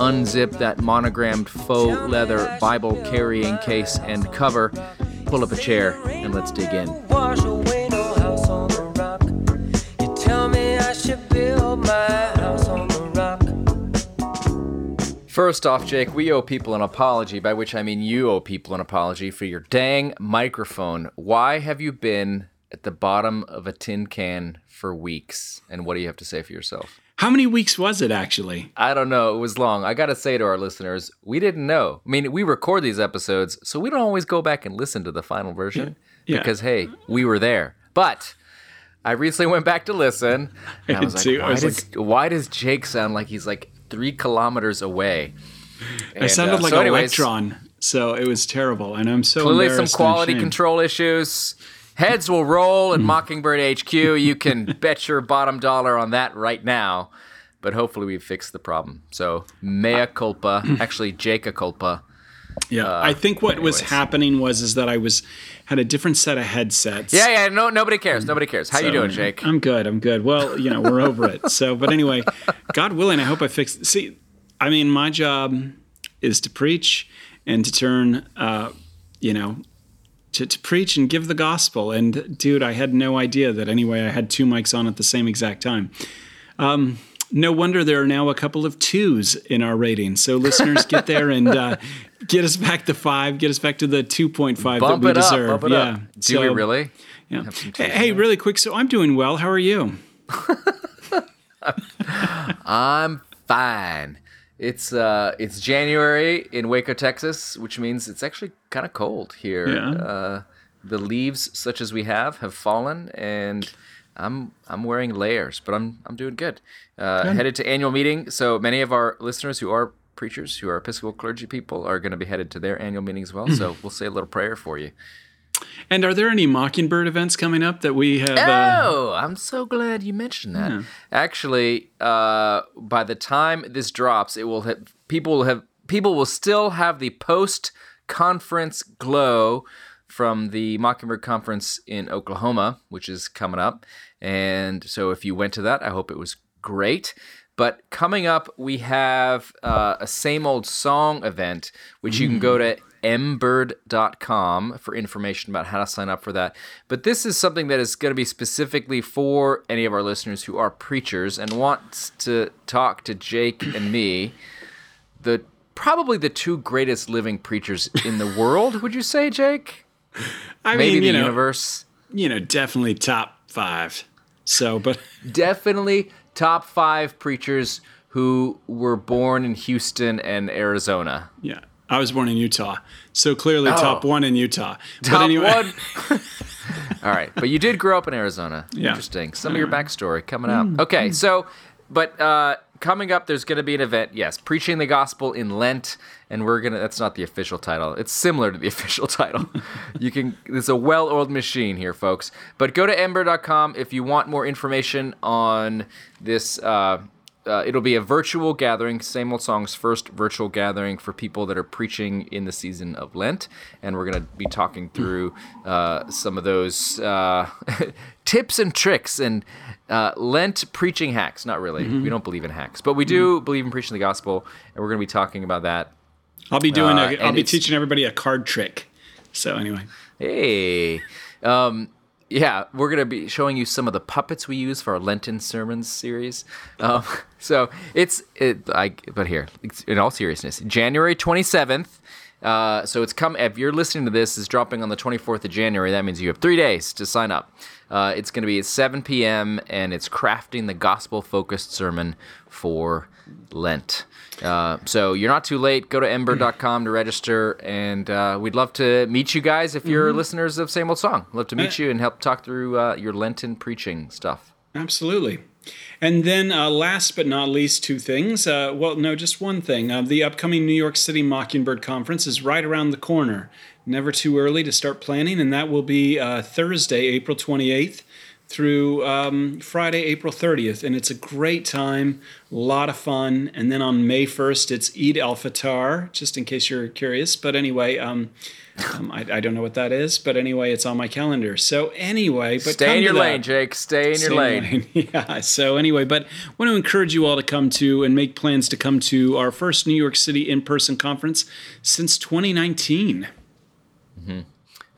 unzip that monogrammed faux leather Bible carrying case and cover, pull up a chair, and let's dig in. First off, Jake, we owe people an apology, by which I mean you owe people an apology for your dang microphone. Why have you been at the bottom of a tin can for weeks? And what do you have to say for yourself? How many weeks was it actually? I don't know. It was long. I got to say to our listeners, we didn't know. I mean, we record these episodes, so we don't always go back and listen to the final version Yeah. because, hey, we were there. But I recently went back to listen, and I was like, too. I why, was does, why does Jake sound like he's like three kilometers away? I sounded uh, like so an anyways, electron, so it was terrible, and I'm so Clearly, some quality control issues. Heads will roll in Mockingbird HQ. You can bet your bottom dollar on that right now. But hopefully, we've fixed the problem. So, mea culpa, actually, Jacob culpa. Yeah, I think what was happening was is that I was had a different set of headsets. Yeah, yeah. No, nobody cares. Nobody cares. How you doing, Jake? I'm good. I'm good. Well, you know, we're over it. So, but anyway, God willing, I hope I fix. See, I mean, my job is to preach and to turn, uh, you know, to, to preach and give the gospel. And dude, I had no idea that anyway. I had two mics on at the same exact time. Um, no wonder there are now a couple of twos in our rating. So listeners, get there and uh, get us back to five. Get us back to the two point five that we it up. deserve. Bump it yeah. up. Do we really? yeah. Hey, hey, really quick. So I'm doing well. How are you? I'm fine. It's uh, it's January in Waco, Texas, which means it's actually kind of cold here. Yeah. Uh, the leaves, such as we have, have fallen, and I'm I'm wearing layers, but I'm I'm doing good. Uh, Headed to annual meeting, so many of our listeners who are preachers, who are Episcopal clergy people, are going to be headed to their annual meeting as well. so we'll say a little prayer for you. And are there any Mockingbird events coming up that we have? Uh, Oh, I'm so glad you mentioned that. Actually, uh, by the time this drops, it will have people will have people will still have the post conference glow from the Mockingbird conference in Oklahoma, which is coming up. And so, if you went to that, I hope it was great. But coming up, we have uh, a same old song event, which you can go to mbird.com for information about how to sign up for that. But this is something that is going to be specifically for any of our listeners who are preachers and wants to talk to Jake and me, the probably the two greatest living preachers in the world. Would you say, Jake? I Maybe mean, the you know, universe. you know, definitely top five. So, but Definitely top five preachers who were born in Houston and Arizona. yeah, I was born in Utah, so clearly top one in Utah. but Oh. Top anyway, one. All right, but you did grow up in Arizona. Yeah. Hmm. Interesting. Some of your backstory coming out. Okay, so, but uh, coming up, there's going to be an event. Yes, preaching the gospel in Lent, and we're gonna. That's not the official title. It's similar to the official title. you can. It's a well-oiled machine here, folks. But go to mbird.com if you want more information on this. Uh, uh, it'll be a virtual gathering, same old songs, first virtual gathering for people that are preaching in the season of Lent. And we're going to be talking through uh, some of those uh, tips and tricks and uh, Lent preaching hacks. Not really. We don't believe in hacks, but we do believe in preaching the gospel. And we're going to be talking about that. I'll be doing. Uh, a, I'll be teaching everybody a card trick. So anyway, Hey. Um, yeah, we're going to be showing you some of the puppets we use for our Lenten sermons series. Um, so it's, it, I, but here, in all seriousness, January 27th. Uh, so it's come, if you're listening to this, is dropping on the 24th of January. That means you have three days to sign up. Uh, it's going to be at 7 p.m. and it's crafting the gospel focused sermon for Lent. Uh, so you're not too late. Go to mbird.com to register, and uh, we'd love to meet you guys if you're listeners of Same Old Song. Love to meet you and help talk through uh, your Lenten preaching stuff. absolutely. And then, uh, last but not least, two things. Uh, well, no, just one thing. Uh, the upcoming New York City Mockingbird Conference is right around the corner. Never too early to start planning, and that will be uh, Thursday, April 28th through um, Friday, April 30th. And it's a great time, a lot of fun. And then on May 1st, it's Eid al Fitr, just in case you're curious. But anyway, um, um, I, I, don't know what that is, but anyway, it's on my calendar. So anyway, but stay in your lane, Jake. Stay in stay your lane. lane. yeah. So anyway, but I want to encourage you all to come to and make plans to come to our first New York City in-person conference since 2019. Mm-hmm.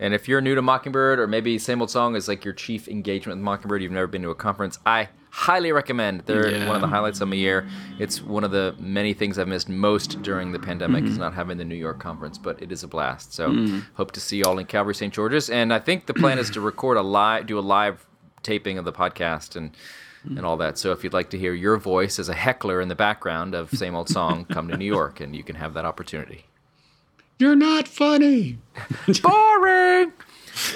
And if you're new to Mockingbird, or maybe Same Old Song is like your chief engagement with Mockingbird, you've never been to a conference, I highly recommend. They're yeah. one of the highlights of my year. It's one of the many things I've missed most during the pandemic mm-hmm. is not having the New York conference, but it is a blast. So mm. hope to see you all in Calvary St. George's. And I think the plan is to record a live, do a live taping of the podcast and and all that. So if you'd like to hear your voice as a heckler in the background of same old song, come to New York and you can have that opportunity. You're not funny. Boring.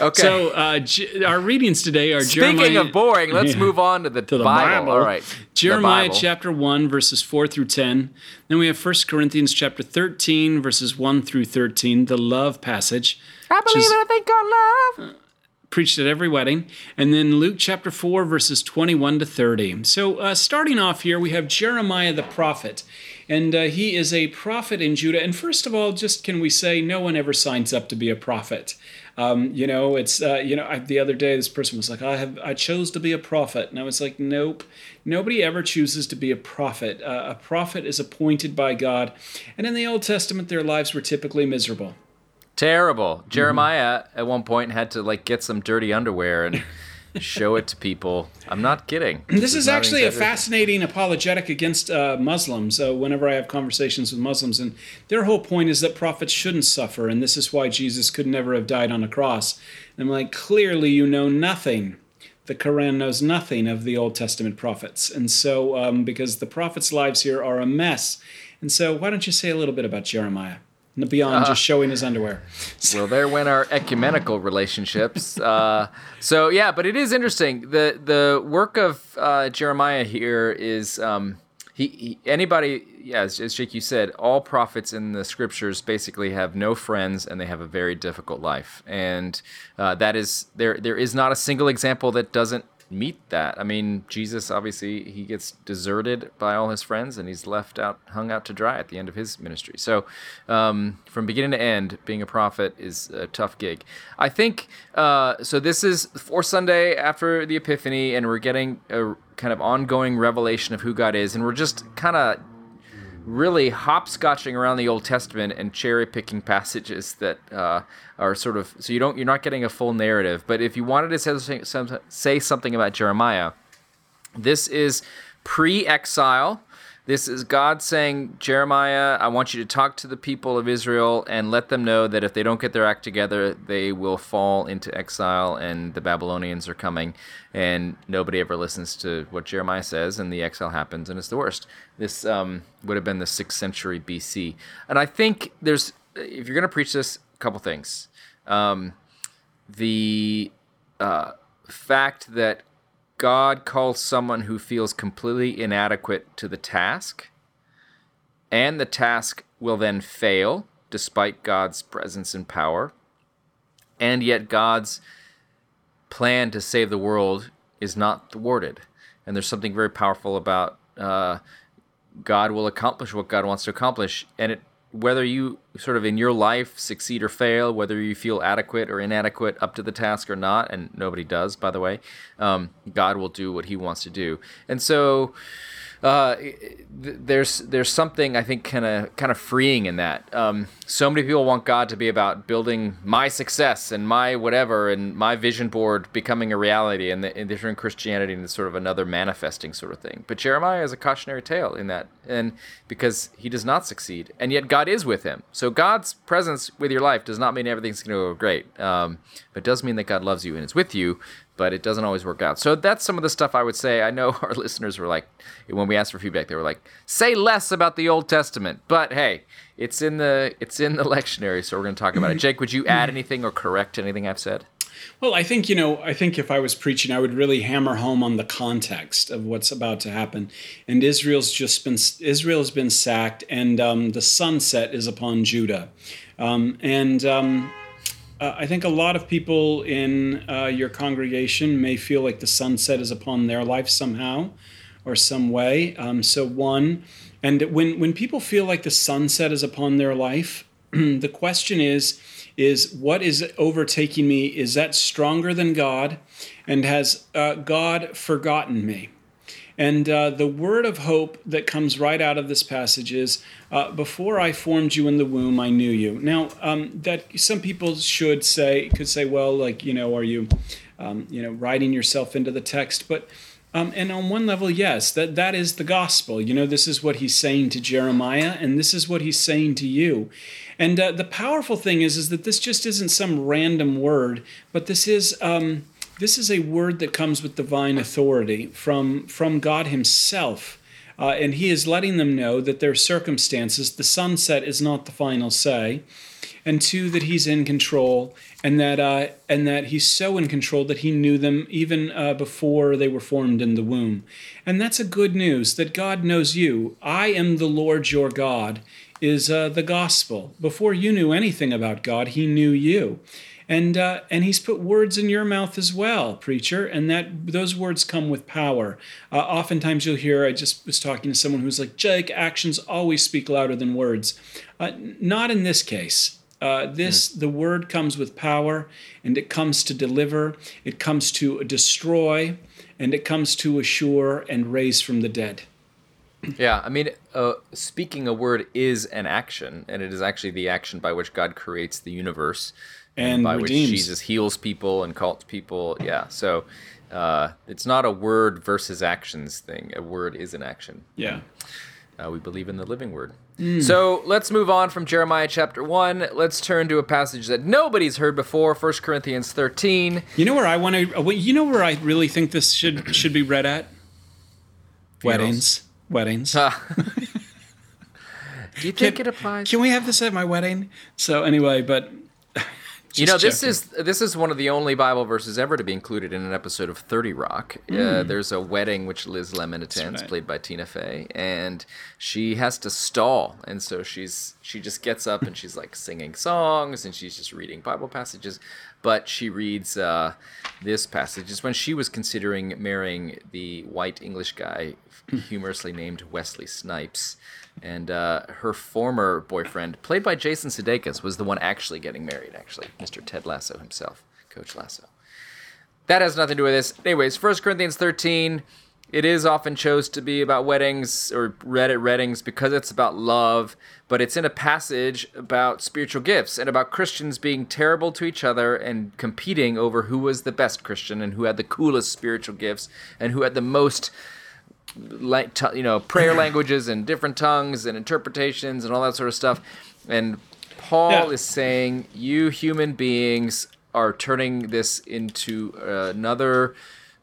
Okay. So uh, J- our readings today are Speaking Jeremiah. of boring, let's yeah. move on to the, to the Bible. Bible. All right. Jeremiah chapter 1 verses 4 through 10. Then we have 1 Corinthians chapter 13 verses 1 through 13, the love passage. I believe is, I think God love. Uh, preached at every wedding. And then Luke chapter 4 verses 21 to 30. So uh, starting off here, we have Jeremiah the prophet and uh, he is a prophet in Judah. And first of all, just can we say, no one ever signs up to be a prophet. Um, you know, it's uh, you know, I, the other day this person was like, I have I chose to be a prophet, and I was like, nope, nobody ever chooses to be a prophet. Uh, a prophet is appointed by God, and in the Old Testament, their lives were typically miserable. Terrible. Jeremiah mm-hmm. at one point had to like get some dirty underwear and show it to people. I'm not kidding. This, this is, is actually a fascinating apologetic against uh, Muslims. Uh, whenever I have conversations with Muslims, and their whole point is that prophets shouldn't suffer, and this is why Jesus could never have died on a cross. And I'm like, clearly you know nothing. The Quran knows nothing of the Old Testament prophets, and so um, because the prophets' lives here are a mess, and so why don't you say a little bit about Jeremiah? Beyond uh, just showing his underwear. well, there went our ecumenical relationships. Uh, so yeah, but it is interesting. the The work of uh, Jeremiah here is um, he, he, anybody. Yeah, as, as Jake you said, all prophets in the scriptures basically have no friends and they have a very difficult life, and uh, that is there. There is not a single example that doesn't meet that. I mean, Jesus obviously he gets deserted by all his friends and he's left out, hung out to dry at the end of his ministry. So, um, from beginning to end, being a prophet is a tough gig. I think. Uh, so this is for Sunday after the Epiphany, and we're getting a kind of ongoing revelation of who God is, and we're just kind of really hopscotching around the Old Testament and cherry picking passages that uh, are sort of so you don't you're not getting a full narrative. But if you wanted to say, say something about Jeremiah, this is pre-exile. This is God saying, Jeremiah, I want you to talk to the people of Israel and let them know that if they don't get their act together, they will fall into exile and the Babylonians are coming. And nobody ever listens to what Jeremiah says, and the exile happens, and it's the worst. This um, would have been the 6th century BC. And I think there's, if you're going to preach this, a couple things. Um, the uh, fact that God calls someone who feels completely inadequate to the task, and the task will then fail despite God's presence and power, and yet God's plan to save the world is not thwarted. And there's something very powerful about uh, God will accomplish what God wants to accomplish, and it whether you sort of in your life succeed or fail, whether you feel adequate or inadequate up to the task or not, and nobody does, by the way, um, God will do what He wants to do. And so, uh, there's there's something I think kind of kind of freeing in that. Um, so many people want God to be about building my success and my whatever and my vision board becoming a reality, and, the, and Christianity and sort of another manifesting sort of thing. But Jeremiah is a cautionary tale in that, and because he does not succeed, and yet God is with him. So God's presence with your life does not mean everything's going to go great, um, but does mean that God loves you and is with you but it doesn't always work out. So that's some of the stuff I would say. I know our listeners were like, when we asked for feedback, they were like, say less about the Old Testament. But hey, it's in the it's in the lectionary, so we're going to talk about it. Jake, would you add anything or correct anything I've said? Well, I think, you know, I think if I was preaching, I would really hammer home on the context of what's about to happen. And Israel's just been, Israel has been sacked, and um, the sunset is upon Judah. Um, and um, uh, I think a lot of people in uh, your congregation may feel like the sunset is upon their life somehow or some way. Um, so, one, and when, when people feel like the sunset is upon their life, the question is, is what is overtaking me? Is that stronger than God? And has uh, God forgotten me? And uh, the word of hope that comes right out of this passage is uh, Before I formed you in the womb, I knew you. Now, um, that some people should say, could say, well, like, you know, are you, um, you know, writing yourself into the text? But um, and on one level, yes, that, that is the gospel. You know, this is what he's saying to Jeremiah, and this is what he's saying to you. And uh, the powerful thing is, is that this just isn't some random word, but this is um, this is a word that comes with divine authority from from God Himself. Uh, and he is letting them know that their circumstances, the sunset is not the final say, and two, that he's in control, and that uh, and that he's so in control that he knew them even uh, before they were formed in the womb, and that's a good news that God knows you. I am the Lord your God, is uh, the gospel. Before you knew anything about God, He knew you. And, uh, and he's put words in your mouth as well, preacher, and that those words come with power. Uh, oftentimes you'll hear, I just was talking to someone who's like, Jake, actions always speak louder than words. Uh, not in this case. Uh, this mm. the word comes with power and it comes to deliver it comes to destroy and it comes to assure and raise from the dead yeah, I mean, uh, speaking a word is an action, and it is actually the action by which God creates the universe, and, by redeems. which Jesus heals people and calls people. Yeah, so uh, it's not a word versus actions thing. A word is an action. Yeah. Uh, we believe in the living word. Mm. So let's move on from Jeremiah chapter 1. Let's turn to a passage that nobody's heard before, 1 Corinthians 13. You know where I want to you know where I really think this should should be read at? Weddings weddings. Do you think can, it applies? Can we have this at my wedding? So anyway, but you know, this is this is one of the only Bible verses ever to be included in an episode of Thirty Rock. Mm. Uh, hmm. there's a wedding which Liz Lemon attends, right. played by Tina Fey, and she has to stall, and so she's she just gets up and she's like singing songs and she's just reading Bible passages, but she reads uh, this passage. It's when she was considering marrying the white English guy, humorously named Wesley Snipes and uh, her former boyfriend, played by Jason Sudeikis, was the one actually getting married. Actually, Mr. Ted Lasso himself, Coach Lasso. That has nothing to do with this. Anyways, 1 Corinthians 13. It is often chose to be about weddings or read at weddings because it's about love, but it's in a passage about spiritual gifts and about Christians being terrible to each other and competing over who was the best Christian and who had the coolest spiritual gifts and who had the most you know prayer languages and different tongues and interpretations and all that sort of stuff and paul yeah. is saying you human beings are turning this into another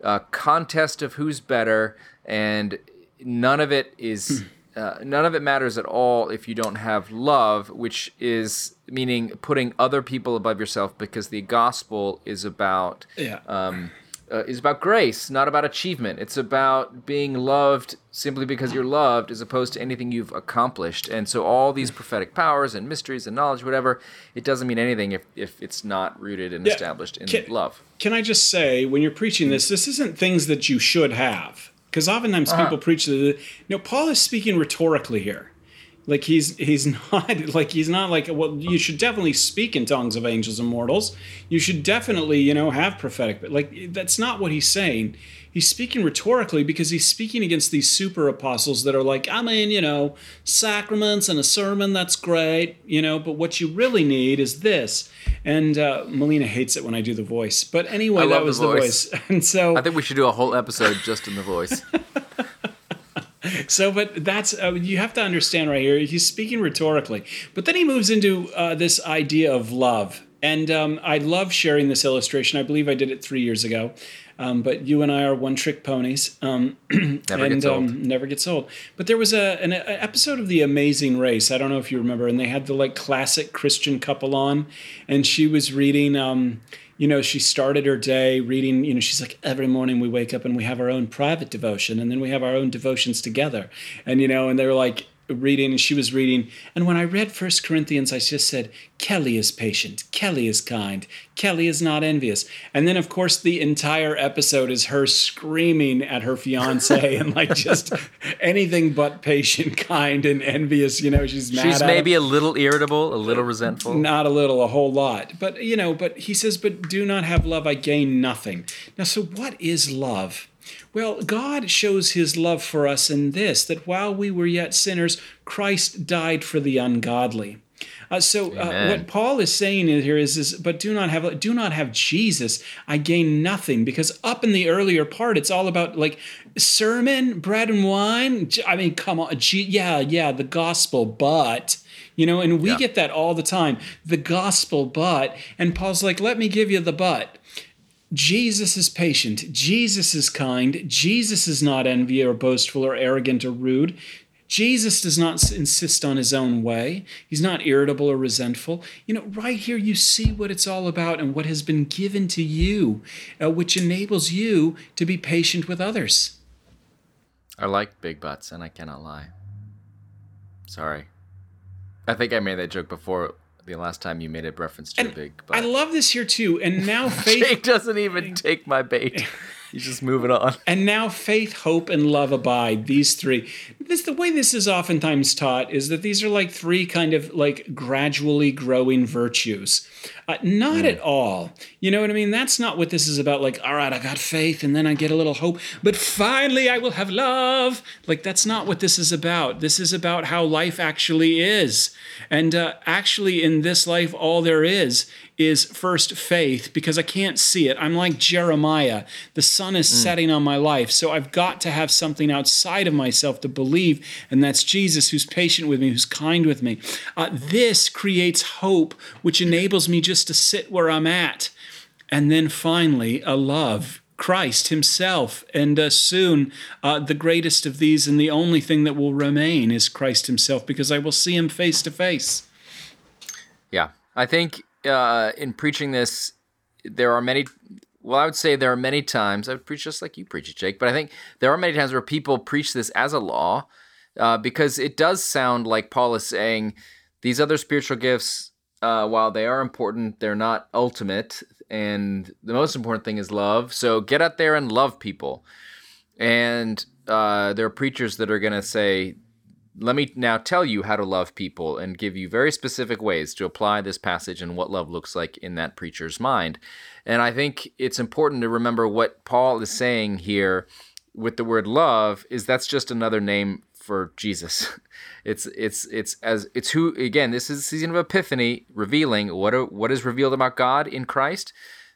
uh, contest of who's better and none of it is hmm. uh, none of it matters at all if you don't have love which is meaning putting other people above yourself because the gospel is about yeah. um, uh, is about grace, not about achievement. It's about being loved simply because you're loved, as opposed to anything you've accomplished. And so, all these prophetic powers and mysteries and knowledge, whatever, it doesn't mean anything if, if it's not rooted and yeah. established in can, love. Can I just say, when you're preaching this, this isn't things that you should have. Because oftentimes uh-huh. people preach the. You know, Paul is speaking rhetorically here. Like he's he's not like he's not like well you should definitely speak in tongues of angels and mortals. You should definitely you know have prophetic but like that's not what he's saying. He's speaking rhetorically because he's speaking against these super apostles that are like I mean you know sacraments and a sermon that's great you know but what you really need is this. And uh, Melina hates it when I do the voice. But anyway, that was the voice. the voice. And so I think we should do a whole episode just in the voice. so, but that's uh, you have to understand right here. He's speaking rhetorically, but then he moves into uh, this idea of love, and um, I love sharing this illustration. I believe I did it three years ago, um, but you and I are one trick ponies. Um, never and, gets old. Um, never gets old. But there was a, an a episode of The Amazing Race. I don't know if you remember, and they had the like classic Christian couple on, and she was reading um, you know, she started her day reading, you know, she's like, every morning we wake up and we have our own private devotion and then we have our own devotions together. And, you know, and they were like, reading and she was reading. And when i read first corinthians i just said kelly is patient. Kelly is kind. Kelly is not envious. And then of course the entire episode is her screaming at her fiance and like just anything but patient kind and envious. You know she's mad she's maybe him. a little irritable a little resentful. Not a little a whole lot. But you know but he says but do not have love i gain nothing. Now so what is love well, God shows his love for us in this that while we were yet sinners, Christ died for the ungodly. Uh, so uh, what Paul is saying here is, is, but do not have do not have Jesus. I gain nothing because up in the earlier part, it's all about like sermon, bread and wine. I mean, come on, yeah, yeah, the gospel, but you know, and we yeah. get that all the time, the gospel, but, and Paul's like, let me give you the but. Jesus is patient. Jesus is kind. Jesus is not envy or boastful or arrogant or rude. Jesus does not insist on his own way. He's not irritable or resentful. You know, right here you see what it's all about and what has been given to you, uh, which enables you to be patient with others. I like big butts, and I cannot lie. Sorry. I think I made that joke before the last time you made a reference to and a big butt. I love this here too. And now Faith Jake doesn't even take my bait. He's just moving on. And now faith, hope, and love abide. These three. This the way this is oftentimes taught is that these are like three kind of like gradually growing virtues. Uh, not mm. at all. You know what I mean? That's not what this is about. Like, all right, I got faith, and then I get a little hope, but finally I will have love. Like, that's not what this is about. This is about how life actually is. And uh, actually, in this life, all there is is first faith because I can't see it. I'm like Jeremiah. The sun is mm. setting on my life. So I've got to have something outside of myself to believe, and that's Jesus who's patient with me, who's kind with me. Uh, this creates hope, which enables me just to sit where I'm at. And then finally, a love. Christ Himself. And uh, soon, uh, the greatest of these and the only thing that will remain is Christ Himself because I will see Him face to face. Yeah. I think uh, in preaching this, there are many. Well, I would say there are many times I would preach just like you preach it, Jake. But I think there are many times where people preach this as a law, uh, because it does sound like Paul is saying these other spiritual gifts, uh, while they are important, they're not ultimate, and the most important thing is love. So get out there and love people. And uh, there are preachers that are going to say let me now tell you how to love people and give you very specific ways to apply this passage and what love looks like in that preacher's mind. And I think it's important to remember what Paul is saying here with the word love is that's just another name for Jesus. It's it's it's as it's who again, this is a season of epiphany revealing what are, what is revealed about God in Christ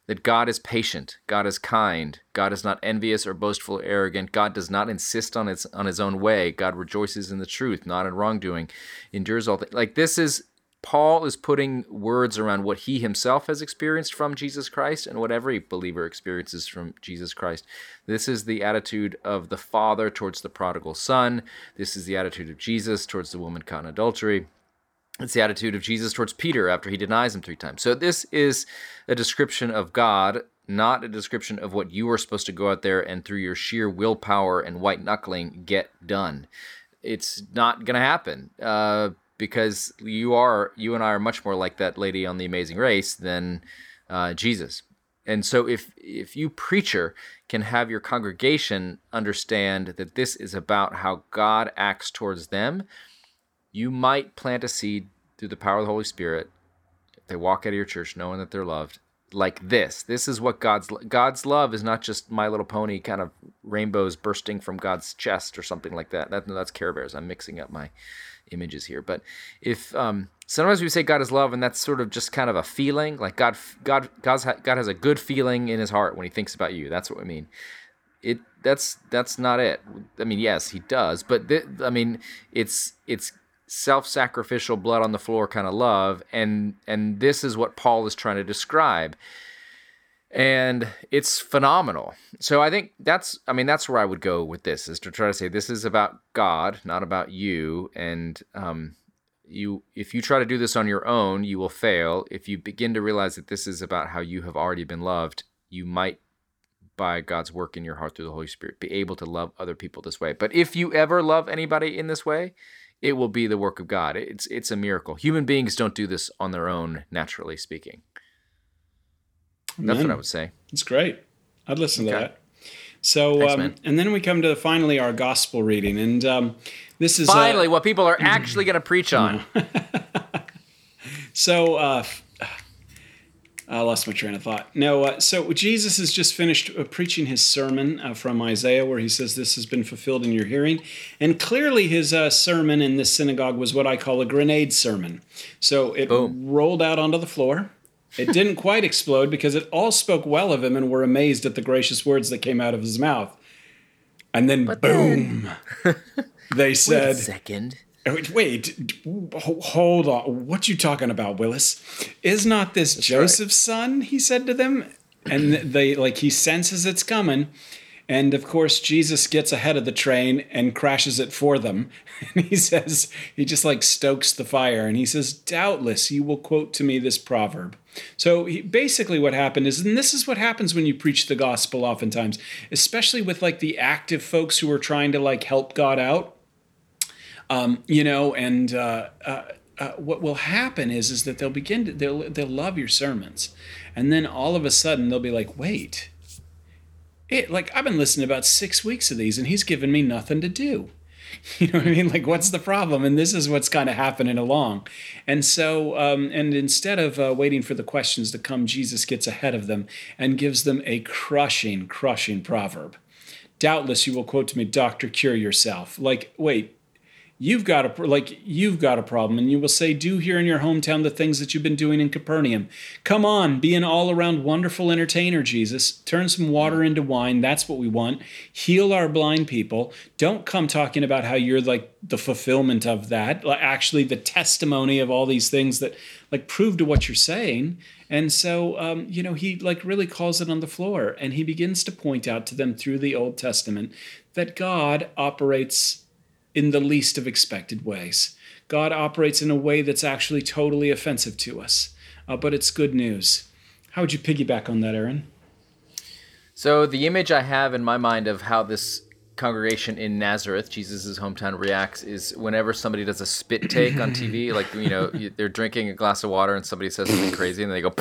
that God is patient, God is kind, God is not envious or boastful or arrogant, God does not insist on its on his own way, God rejoices in the truth, not in wrongdoing, endures all things. Like this is Paul is putting words around what he himself has experienced from Jesus Christ and what every believer experiences from Jesus Christ. This is the attitude of the Father towards the prodigal son. This is the attitude of Jesus towards the woman caught in adultery. It's the attitude of Jesus towards Peter after he denies him three times. So this is a description of God, not a description of what you are supposed to go out there and through your sheer willpower and white knuckling get done. It's not going to happen uh, because you are you and I are much more like that lady on the Amazing Race than uh, Jesus. And so if if you preacher can have your congregation understand that this is about how God acts towards them you might plant a seed through the power of the Holy Spirit. They walk out of your church knowing that they're loved. Like this. This is what God's God's love is not just My Little Pony kind of rainbows bursting from God's chest or something like that. that that's Care Bears. I'm mixing up my images here. But if um, sometimes we say God is love, and that's sort of just kind of a feeling, like God, God, God's, God has a good feeling in His heart when He thinks about you. That's what we mean. It that's that's not it. I mean, yes, He does, but th- I mean, it's it's self-sacrificial blood on the floor kind of love and and this is what Paul is trying to describe and it's phenomenal so i think that's i mean that's where i would go with this is to try to say this is about god not about you and um you if you try to do this on your own, you will fail. If you begin to realize that this is about how you have already been loved, you might by God's work in your heart through the Holy Spirit be able to love other people this way. But if you ever love anybody in this way, it will be the work of God. It's it's a miracle. Human beings don't do this on their own, naturally speaking. That's what I would say. It's great. I'd listen okay. to that. So, Thanks, um, and then we come to finally our gospel reading, and um, this is finally uh, what people are actually going to preach on. so, uh, I lost my train of thought. No, uh, so Jesus has just finished uh, preaching his sermon uh, from Isaiah, where he says, This has been fulfilled in your hearing. And clearly, his uh, sermon in this synagogue was what I call a grenade sermon. So it Boom. rolled out onto the floor. It didn't quite explode because it all spoke well of him and were amazed at the gracious words that came out of his mouth. And then, but boom, then... they said, Wait second. Oh, wait, hold on. What you talking about, Willis? Is not this That's Joseph's right. son? He said to them, and they like he senses it's coming, and of course Jesus gets ahead of the train and crashes it for them. And he says he just like stokes the fire, and he says, "Doubtless you will quote to me this proverb." So he, basically, what happened is, and this is what happens when you preach the gospel, oftentimes, especially with like the active folks who are trying to like help God out um, you know, and uh, uh, uh, what will happen is is that they'll begin to they'll they'll love your sermons, and then all of a sudden they'll be like, wait, it like I've been listening about six weeks of these, and he's given me nothing to do. You know what I mean? Like, what's the problem? And this is what's kind of happening along. And so, um, and instead of uh, waiting for the questions to come, Jesus gets ahead of them and gives them a crushing, crushing proverb. Doubtless you will quote to me, Doctor, cure yourself. Like, wait, you've got a like you've got a problem and you will say do here in your hometown the things that you've been doing in capernaum. Come on be an all-around wonderful entertainer jesus. Turn some water into wine. That's what we want. Heal our blind people. Don't come talking about how you're like the fulfillment of that actually the testimony of all these things that like prove to what you're saying. And so um, you know he like really calls it on the floor and he begins to point out to them through the old testament that god operates in the least of expected ways. God operates in a way that's actually totally offensive to us, uh, but it's good news. How would you piggyback on that, Aaron? So, the image I have in my mind of how this congregation in Nazareth, Jesus' hometown, reacts is whenever somebody does a spit take on TV, like, you know, they're drinking a glass of water and somebody says something crazy and they go,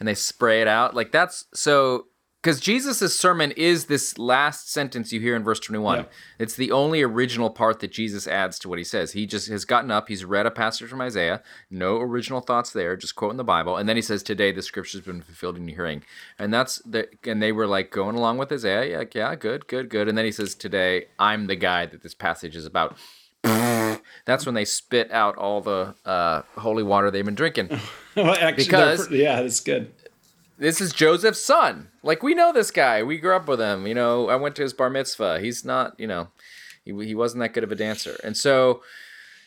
and they spray it out. Like, that's so because Jesus' sermon is this last sentence you hear in verse 21. Yeah. It's the only original part that Jesus adds to what he says. He just has gotten up, he's read a passage from Isaiah, no original thoughts there, just quoting the Bible, and then he says, Today the scripture's been fulfilled in your hearing. And that's the and they were like going along with Isaiah, yeah, yeah, good, good, good. And then he says, Today I'm the guy that this passage is about. That's when they spit out all the uh, holy water they've been drinking. well, actually, because yeah, that's good this is Joseph's son. Like we know this guy. We grew up with him. You know, I went to his bar mitzvah. He's not, you know, he, he wasn't that good of a dancer. And so,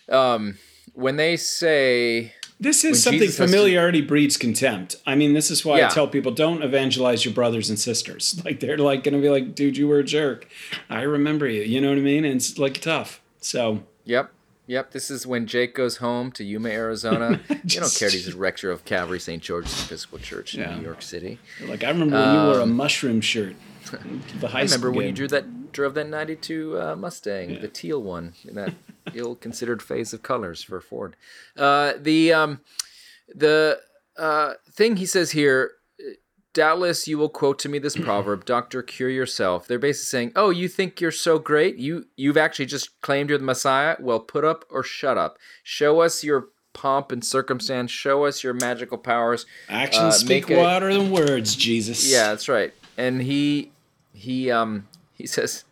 um, when they say this is something familiarity to, breeds contempt. I mean, this is why yeah. I tell people don't evangelize your brothers and sisters. Like they're like going to be like, dude, you were a jerk. I remember you. You know what I mean? And it's like tough. So. Yep. Yep, this is when Jake goes home to Yuma, Arizona. You don't care he's a rector of Calvary St. George's Episcopal Church in yeah. New York City. Like I remember when you wore a um, mushroom shirt. The high I remember when game. you drew that drove that '92 uh, Mustang, yeah. the teal one, in that ill-considered phase of colors for Ford. Uh, the um, the uh, thing he says here doubtless you will quote to me this proverb doctor cure yourself. They're basically saying oh you think you're so great? You you've actually just claimed you're the messiah? Well put up or shut up. Show us your pomp and circumstance. Show us your magical powers. Actions uh, speak louder than words jesus. Yeah that's right. And he he um he says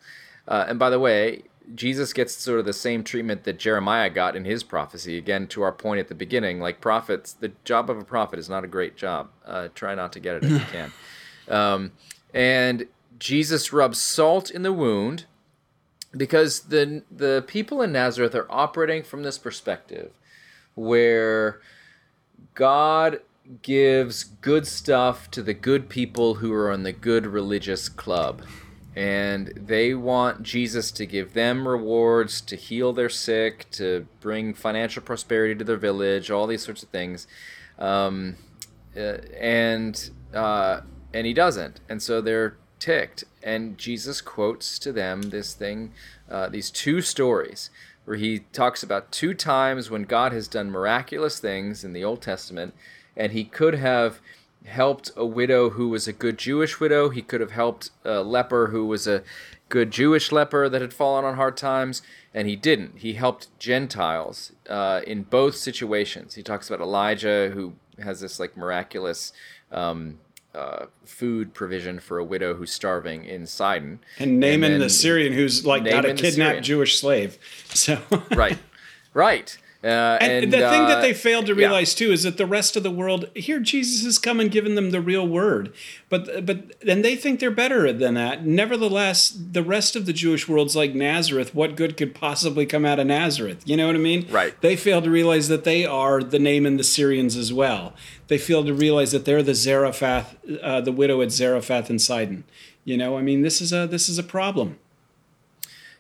uh, and by the way Jesus gets sort of the same treatment that Jeremiah got in his prophecy. Again, to our point at the beginning, like prophets, the job of a prophet is not a great job. Uh, try not to get it if you can. Um, and Jesus rubs salt in the wound because the the people in Nazareth are operating from this perspective where God gives good stuff to the good people who are on the good religious club and they want Jesus to give them rewards, to heal their sick, to bring financial prosperity to their village, all these sorts of things. Um, uh, and uh, and he doesn't, and so they're ticked. And Jesus quotes to them this thing, uh, these two stories, where he talks about two times when God has done miraculous things in the Old Testament, and he could have helped a widow who was a good Jewish widow. He could have helped a leper who was a good Jewish leper that had fallen on hard times, and he didn't. He helped Gentiles uh, in both situations. He talks about Elijah, who has this like miraculous um, uh, food provision for a widow who's starving in Sidon, and Naaman and the Syrian, who's like Naaman got a kidnapped Jewish slave. So right, right. Uh, and, and, the uh, thing that they failed to realize yeah. too is that the rest of the world here Jesus has come and given them the real word, but but and they think they're better than that. Nevertheless, the rest of the Jewish world's like Nazareth. What good could possibly come out of Nazareth? You know what I mean? Right. They fail to realize that they are the Naaman the Syrians as well. They fail to realize that they're the Zarephath, uh, the widow at Zarephath and Sidon. You know, I mean, this is a this is a problem.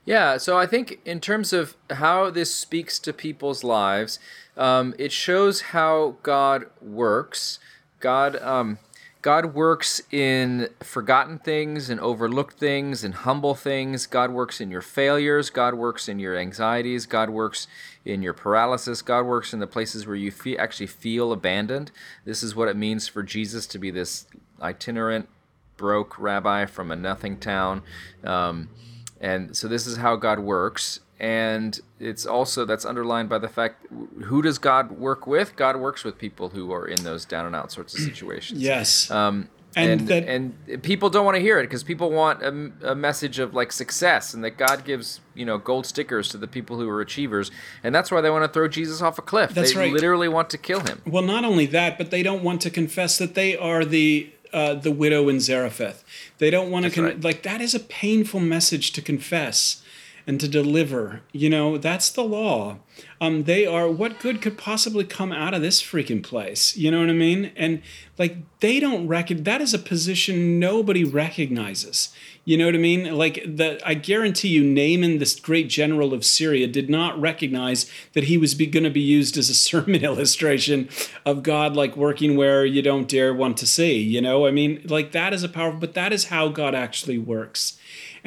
Yeah, so I think in terms of how this speaks to people's lives, um, it shows how God works. God, um, God works in forgotten things and overlooked things and humble things. God works in your failures. God works in your anxieties. God works in your paralysis. God works in the places where you feel, actually feel abandoned. This is what it means for Jesus to be this itinerant, broke rabbi from a nothing town. Um, and so this is how God works. And it's also that's underlined by the fact who does God work with? God works with people who are in those down and out sorts of situations. yes. Um, and and, that, and, people don't want to hear it because people want a, a, message of like success and that God gives you know gold stickers to the people who are achievers and that's why they want to throw Jesus off a cliff. That's they right. literally want to kill him. Well, not only that, but they don't want to confess that they are the uh, the widow in Zarephath. They don't want to con- right. like that is a painful message to confess and to deliver. You know, that's the law. Um, they are what good could possibly come out of this freaking place? You know what I mean? And like they don't reckon that is a position nobody recognizes. You know what I mean? Like that, I guarantee you, Naaman, this great general of Syria, did not recognize that he was going to be used as a sermon illustration of God, like working where you don't dare want to see. You know, I mean, like that is a powerful, but that is how God actually works.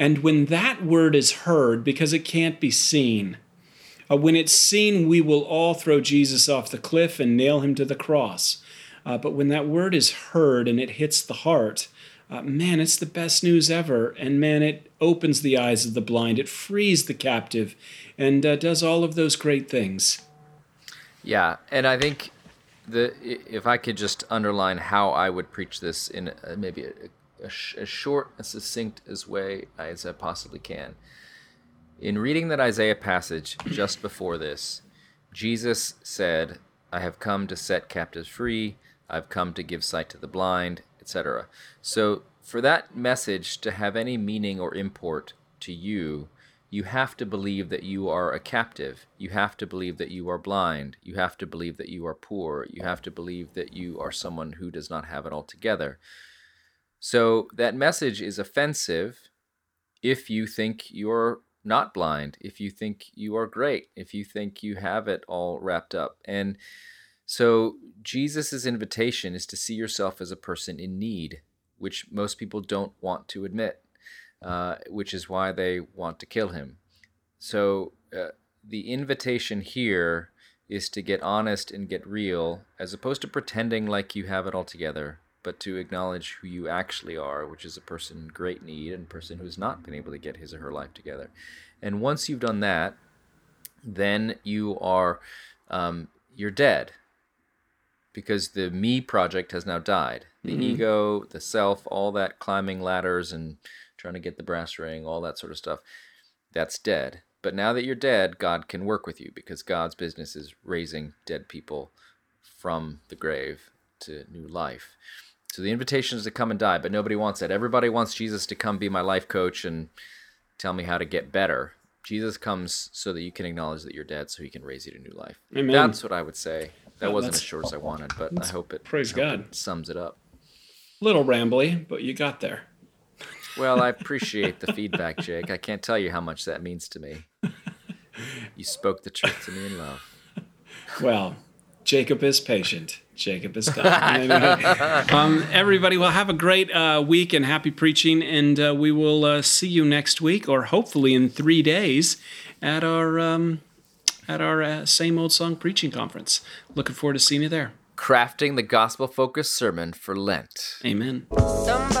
And when that word is heard, because it can't be seen, uh, when it's seen, we will all throw Jesus off the cliff and nail him to the cross. Uh, but when that word is heard and it hits the heart, uh, man, it's the best news ever. And man, it opens the eyes of the blind, it frees the captive, and uh, does all of those great things. Yeah, and I think the if I could just underline how I would preach this in a, maybe a, as short and succinct as way as I possibly can. In reading that Isaiah passage just before this, Jesus said, I have come to set captives free, I've come to give sight to the blind, etc. So, for that message to have any meaning or import to you, you have to believe that you are a captive. You have to believe that you are blind. You have to believe that you are poor. You have to believe that you are someone who does not have it all together. So that message is offensive if you think you're not blind, if you think you are great, if you think you have it all wrapped up. And so Jesus' invitation is to see yourself as a person in need, which most people don't want to admit, uh, which is why they want to kill him. So uh, the invitation here is to get honest and get real, as opposed to pretending like you have it all together but to acknowledge who you actually are, which is a person in great need and a person who has not been able to get his or her life together. And once you've done that, then you are um, you're dead because the me project has now died. The mm-hmm. ego, the self, all that climbing ladders and trying to get the brass ring, all that sort of stuff, that's dead. But now that you're dead, God can work with you because God's business is raising dead people from the grave to new life. So the invitation is to come and die, but nobody wants that. Everybody wants Jesus to come be my life coach and tell me how to get better. Jesus comes so that you can acknowledge that you're dead, so he can raise you to new life. Amen. That's what I would say. That well, wasn't as short as I wanted, but I hope it praise hope God it sums it up. Little rambly, but you got there. Well, I appreciate the feedback, Jake. I can't tell you how much that means to me. You spoke the truth to me in love. Well, Jacob is patient. Jacob is kind. um, everybody, well, have a great uh, week and happy preaching, and uh, we will uh, see you next week, or hopefully in three days, at our um, at our uh, same old song preaching conference. Looking forward to seeing you there. Crafting the gospel focused sermon for Lent. Amen. Somebody's